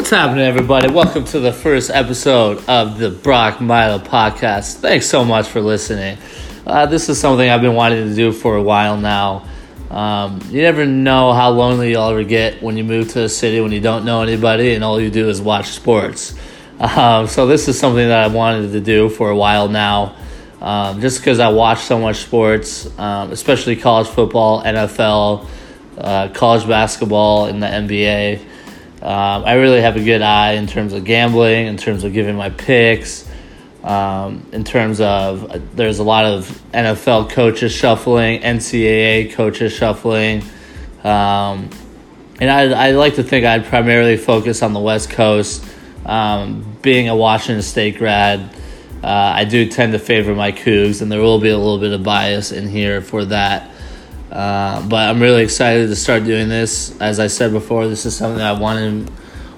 What's happening, everybody? Welcome to the first episode of the Brock Milo podcast. Thanks so much for listening. Uh, this is something I've been wanting to do for a while now. Um, you never know how lonely you'll ever get when you move to a city when you don't know anybody and all you do is watch sports. Um, so, this is something that I wanted to do for a while now. Um, just because I watch so much sports, um, especially college football, NFL, uh, college basketball, and the NBA. Um, I really have a good eye in terms of gambling, in terms of giving my picks, um, in terms of uh, there's a lot of NFL coaches shuffling, NCAA coaches shuffling. Um, and I, I like to think I'd primarily focus on the West Coast. Um, being a Washington State grad, uh, I do tend to favor my Cougs, and there will be a little bit of bias in here for that. Uh, but I'm really excited to start doing this. As I said before, this is something I wanted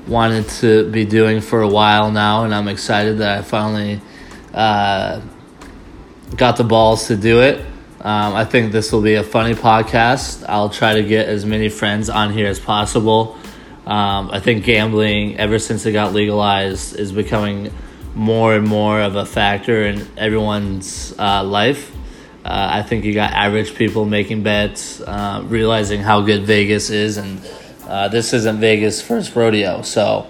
wanted to be doing for a while now, and I'm excited that I finally uh, got the balls to do it. Um, I think this will be a funny podcast. I'll try to get as many friends on here as possible. Um, I think gambling, ever since it got legalized, is becoming more and more of a factor in everyone's uh, life. Uh, I think you got average people making bets, uh, realizing how good Vegas is, and uh, this isn't Vegas' first rodeo. So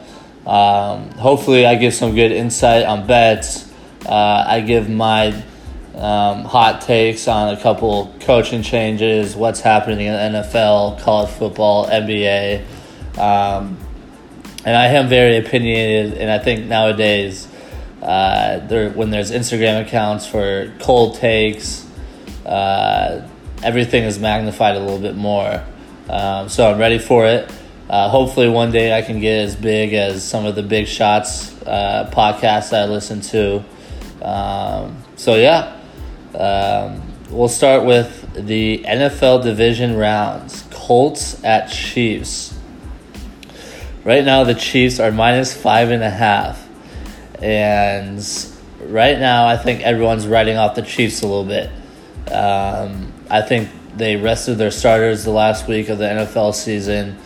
um, hopefully, I give some good insight on bets. Uh, I give my um, hot takes on a couple coaching changes, what's happening in the NFL, college football, NBA. Um, and I am very opinionated, and I think nowadays, uh, there when there's Instagram accounts for cold takes, uh, everything is magnified a little bit more. Um, so I'm ready for it. Uh, hopefully, one day I can get as big as some of the big shots uh, podcasts I listen to. Um, so, yeah, um, we'll start with the NFL division rounds Colts at Chiefs. Right now, the Chiefs are minus five and a half. And right now, I think everyone's writing off the Chiefs a little bit. Um, I think they rested their starters the last week of the NFL season.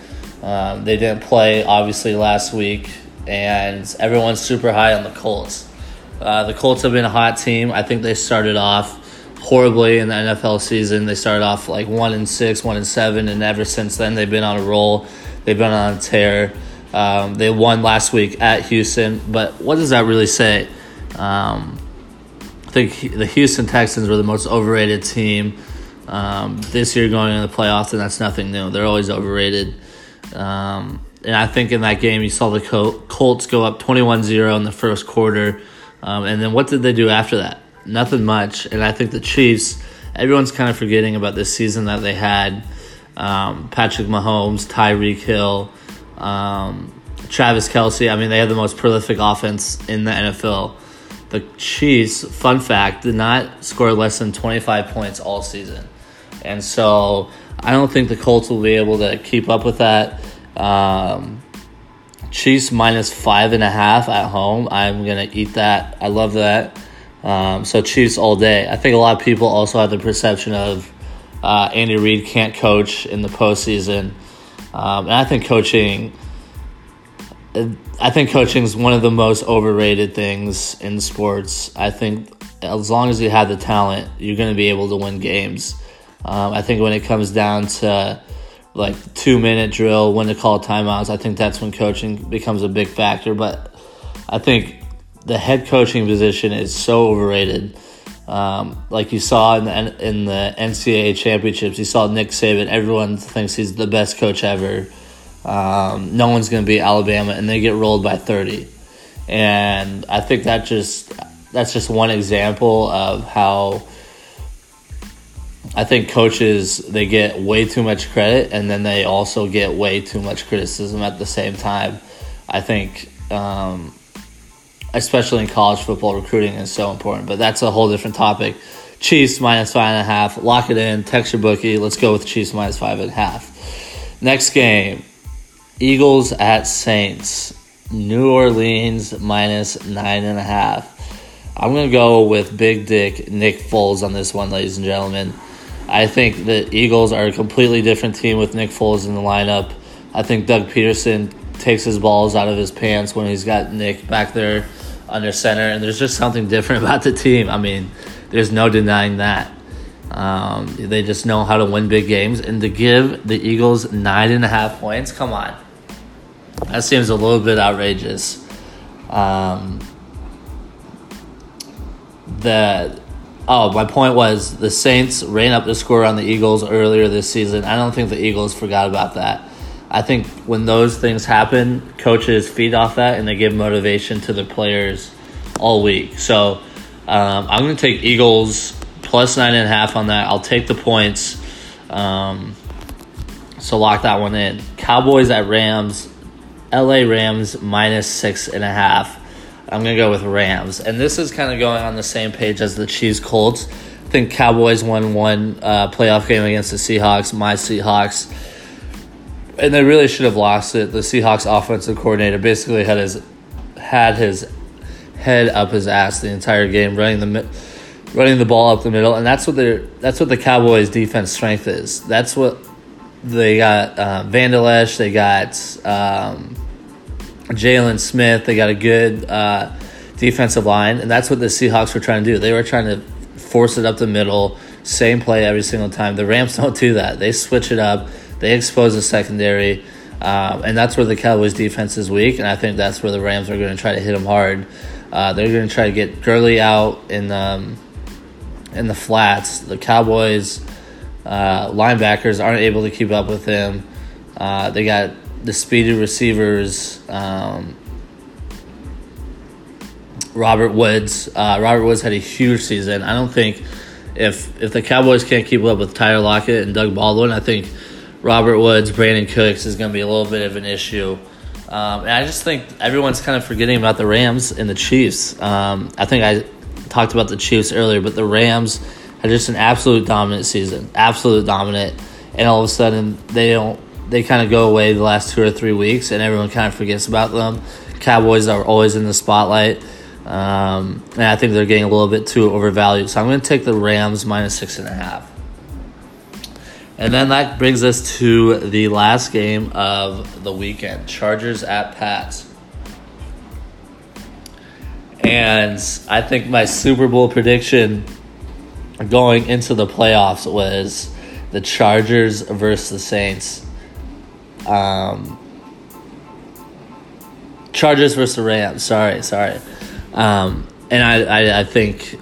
Um, they didn't play, obviously, last week, and everyone's super high on the Colts. Uh, the Colts have been a hot team. I think they started off horribly in the NFL season. They started off like one and six, one and seven, and ever since then they've been on a roll. They've been on a tear. Um, they won last week at Houston, but what does that really say? Um, think the Houston Texans were the most overrated team um, this year going into the playoffs, and that's nothing new. They're always overrated. Um, and I think in that game, you saw the Col- Colts go up 21 0 in the first quarter. Um, and then what did they do after that? Nothing much. And I think the Chiefs, everyone's kind of forgetting about this season that they had. Um, Patrick Mahomes, Tyreek Hill, um, Travis Kelce. I mean, they have the most prolific offense in the NFL. The Chiefs, fun fact, did not score less than 25 points all season. And so I don't think the Colts will be able to keep up with that. Um, Chiefs minus five and a half at home. I'm going to eat that. I love that. Um, so Chiefs all day. I think a lot of people also have the perception of uh, Andy Reid can't coach in the postseason. Um, and I think coaching I think coaching is one of the most overrated things in sports. I think as long as you have the talent, you're going to be able to win games. Um, I think when it comes down to like two minute drill, when to call timeouts, I think that's when coaching becomes a big factor. But I think the head coaching position is so overrated. Um, like you saw in the in the NCAA championships, you saw Nick Saban. Everyone thinks he's the best coach ever. Um, no one's going to beat Alabama, and they get rolled by 30. And I think that just that's just one example of how I think coaches they get way too much credit, and then they also get way too much criticism at the same time. I think, um, especially in college football, recruiting is so important. But that's a whole different topic. Chiefs minus five and a half. Lock it in. Text your bookie. Let's go with Chiefs minus five and a half. Next game, Eagles at Saints. New Orleans minus nine and a half. I'm going to go with Big Dick Nick Foles on this one, ladies and gentlemen. I think the Eagles are a completely different team with Nick Foles in the lineup. I think Doug Pederson takes his balls out of his pants when he's got Nick back there under center, and there's just something different about the team. I mean, there's no denying that. Um, they just know how to win big games, and to give the Eagles nine and a half points, come on, that seems a little bit outrageous. Um, the oh, my point was the Saints ran up the score on the Eagles earlier this season. I don't think the Eagles forgot about that. I think when those things happen, coaches feed off that and they give motivation to the players all week. So um, I'm going to take Eagles plus nine and a half on that. I'll take the points. Um, so lock that one in. Cowboys at Rams. LA Rams minus six and a half. I'm gonna go with Rams, and this is kind of going on the same page as the Chiefs Colts. I think Cowboys won one uh, playoff game against the Seahawks. My Seahawks, and they really should have lost it. The Seahawks offensive coordinator basically had his had his head up his ass the entire game, running the running the ball up the middle, and that's what they that's what the Cowboys defense strength is. That's what they got. Uh, Vander Esch, they got. Um, Jaylon Smith. They got a good uh, defensive line, and that's what the Seahawks were trying to do. They were trying to force it up the middle, same play every single time. The Rams don't do that. They switch it up. They expose the secondary, um, and that's where the Cowboys' defense is weak. And I think that's where the Rams are going to try to hit them hard. Uh, they're going to try to get Gurley out in um, in the flats. The Cowboys uh, linebackers aren't able to keep up with him. Uh, they got the speedy receivers. Um, Robert Woods. Uh, Robert Woods had a huge season. I don't think if if the Cowboys can't keep up with Tyler Lockett and Doug Baldwin, I think Robert Woods, Brandin Cooks is going to be a little bit of an issue. Um, and I just think everyone's kind of forgetting about the Rams and the Chiefs. Um, I think I talked about the Chiefs earlier, but the Rams had just an absolute dominant season, absolute dominant, and all of a sudden they don't they kind of go away the last two or three weeks, and everyone kind of forgets about them. Cowboys are always in the spotlight, um, and I think they're getting a little bit too overvalued. So I'm going to take the Rams minus six and a half. And then that brings us to the last game of the weekend Chargers at Pats. And I think my Super Bowl prediction going into the playoffs was the Chargers versus the Saints. Um, Chargers versus the Rams. Sorry, sorry. Um, and I, I, I think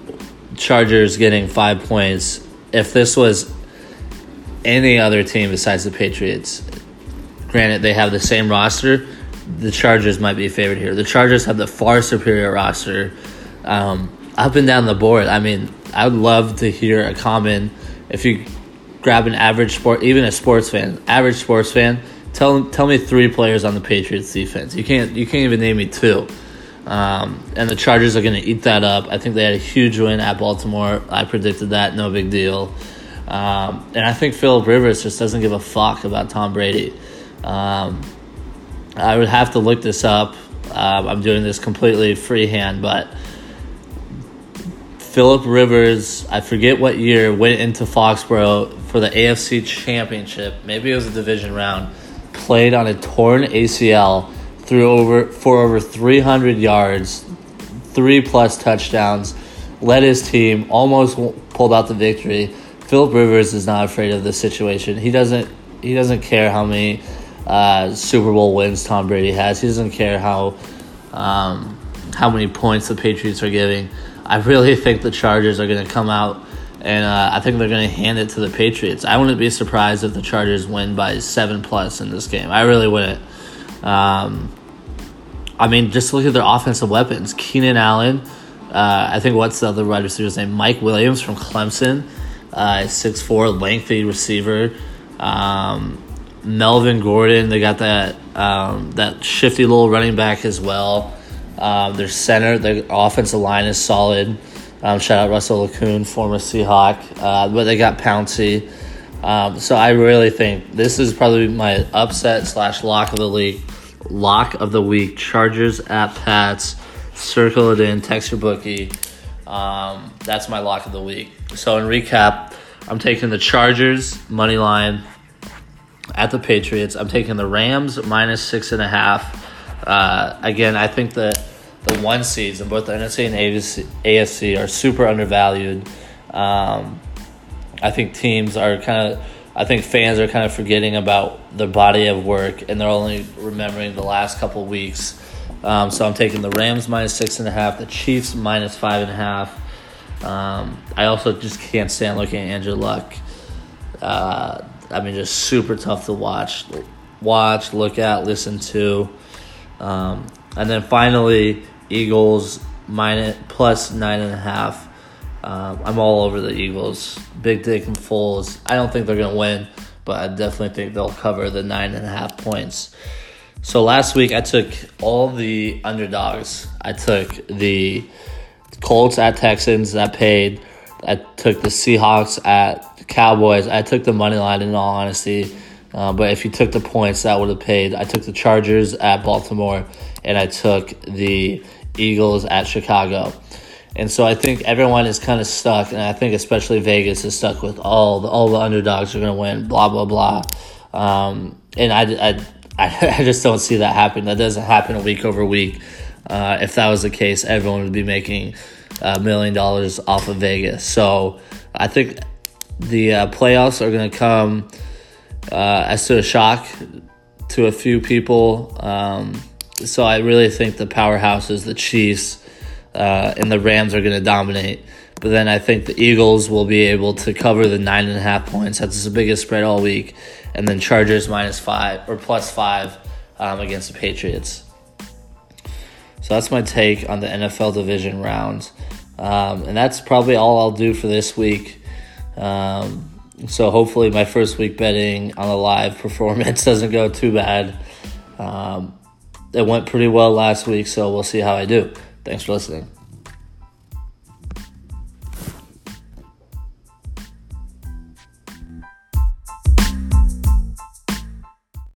Chargers getting five points. If this was any other team besides the Patriots, granted they have the same roster, the Chargers might be favored here. The Chargers have the far superior roster, um, up and down the board. I mean, I would love to hear a common if you grab an average sport, even a sports fan, average sports fan Tell tell me three players on the Patriots defense. You can't you can't even name me two. Um, and the Chargers are going to eat that up. I think they had a huge win at Baltimore. I predicted that, no big deal. Um, and I think Philip Rivers just doesn't give a fuck about Tom Brady. Um, I would have to look this up. Um, I'm doing this completely freehand, but Philip Rivers, I forget what year, went into Foxborough for the AFC Championship. Maybe it was a division round played on a torn ACL through over for over 300 yards, three plus touchdowns, led his team, almost pulled out the victory. Philip Rivers is not afraid of this situation. He doesn't he doesn't care how many uh, Super Bowl wins Tom Brady has. He doesn't care how um, how many points the Patriots are giving. I really think the Chargers are going to come out and uh, I think they're going to hand it to the Patriots. I wouldn't be surprised if the Chargers win by seven plus in this game. I really wouldn't. Um, I mean, just look at their offensive weapons. Keenan Allen. Uh, I think what's the other wide receiver's name? Mike Williams from Clemson. Uh, six four, lengthy receiver. Um, Melvin Gordon. They got that um, that shifty little running back as well. Um, their center, their offensive line is solid. Um, shout out Russell Okung, former Seahawk. Uh, but they got Pouncey. Um, so I really think this is probably my upset slash lock of the league. Lock of the week. Chargers at Pats. Circle it in. Text your bookie. Um, that's my lock of the week. So in recap, I'm taking the Chargers money line. At the Patriots. I'm taking the Rams minus six and a half. Uh, again, I think the the one seeds in both the NFC and AFC, AFC are super undervalued. Um, I think teams are kind of, I think fans are kind of forgetting about the body of work and they're only remembering the last couple weeks. Um, so I'm taking the Rams minus six and a half, the Chiefs minus five and a half. Um, I also just can't stand looking at Andrew Luck. Uh, I mean, just super tough to watch, watch, look at, listen to. Um, and then finally, Eagles minus plus nine and a half. Um, I'm all over the Eagles. Big Dick and Foles. I don't think they're gonna win, but I definitely think they'll cover the nine and a half points. So last week I took all the underdogs. I took the Colts at Texans that paid. I took the Seahawks at Cowboys. I took the money line in all honesty. Uh, but if you took the points, that would have paid. I took the Chargers at Baltimore, and I took the Eagles at Chicago. And so I think everyone is kind of stuck, and I think especially Vegas is stuck with all the all the underdogs are going to win, blah blah blah. Um, and I, I, I just don't see that happen. That doesn't happen week over week. Uh, if that was the case, everyone would be making a million dollars off of Vegas. So I think the uh, playoffs are going to come uh, as to a shock to a few people. Um, so I really think the powerhouses, the Chiefs, uh, and the Rams are going to dominate. But then I think the Eagles will be able to cover the nine and a half points. That's the biggest spread all week. And then Chargers minus five or plus five um, against the Patriots. So that's my take on the NFL division round. Um, and that's probably all I'll do for this week. Um, so hopefully my first week betting on a live performance doesn't go too bad. Um, it went pretty well last week, so we'll see how I do. Thanks for listening.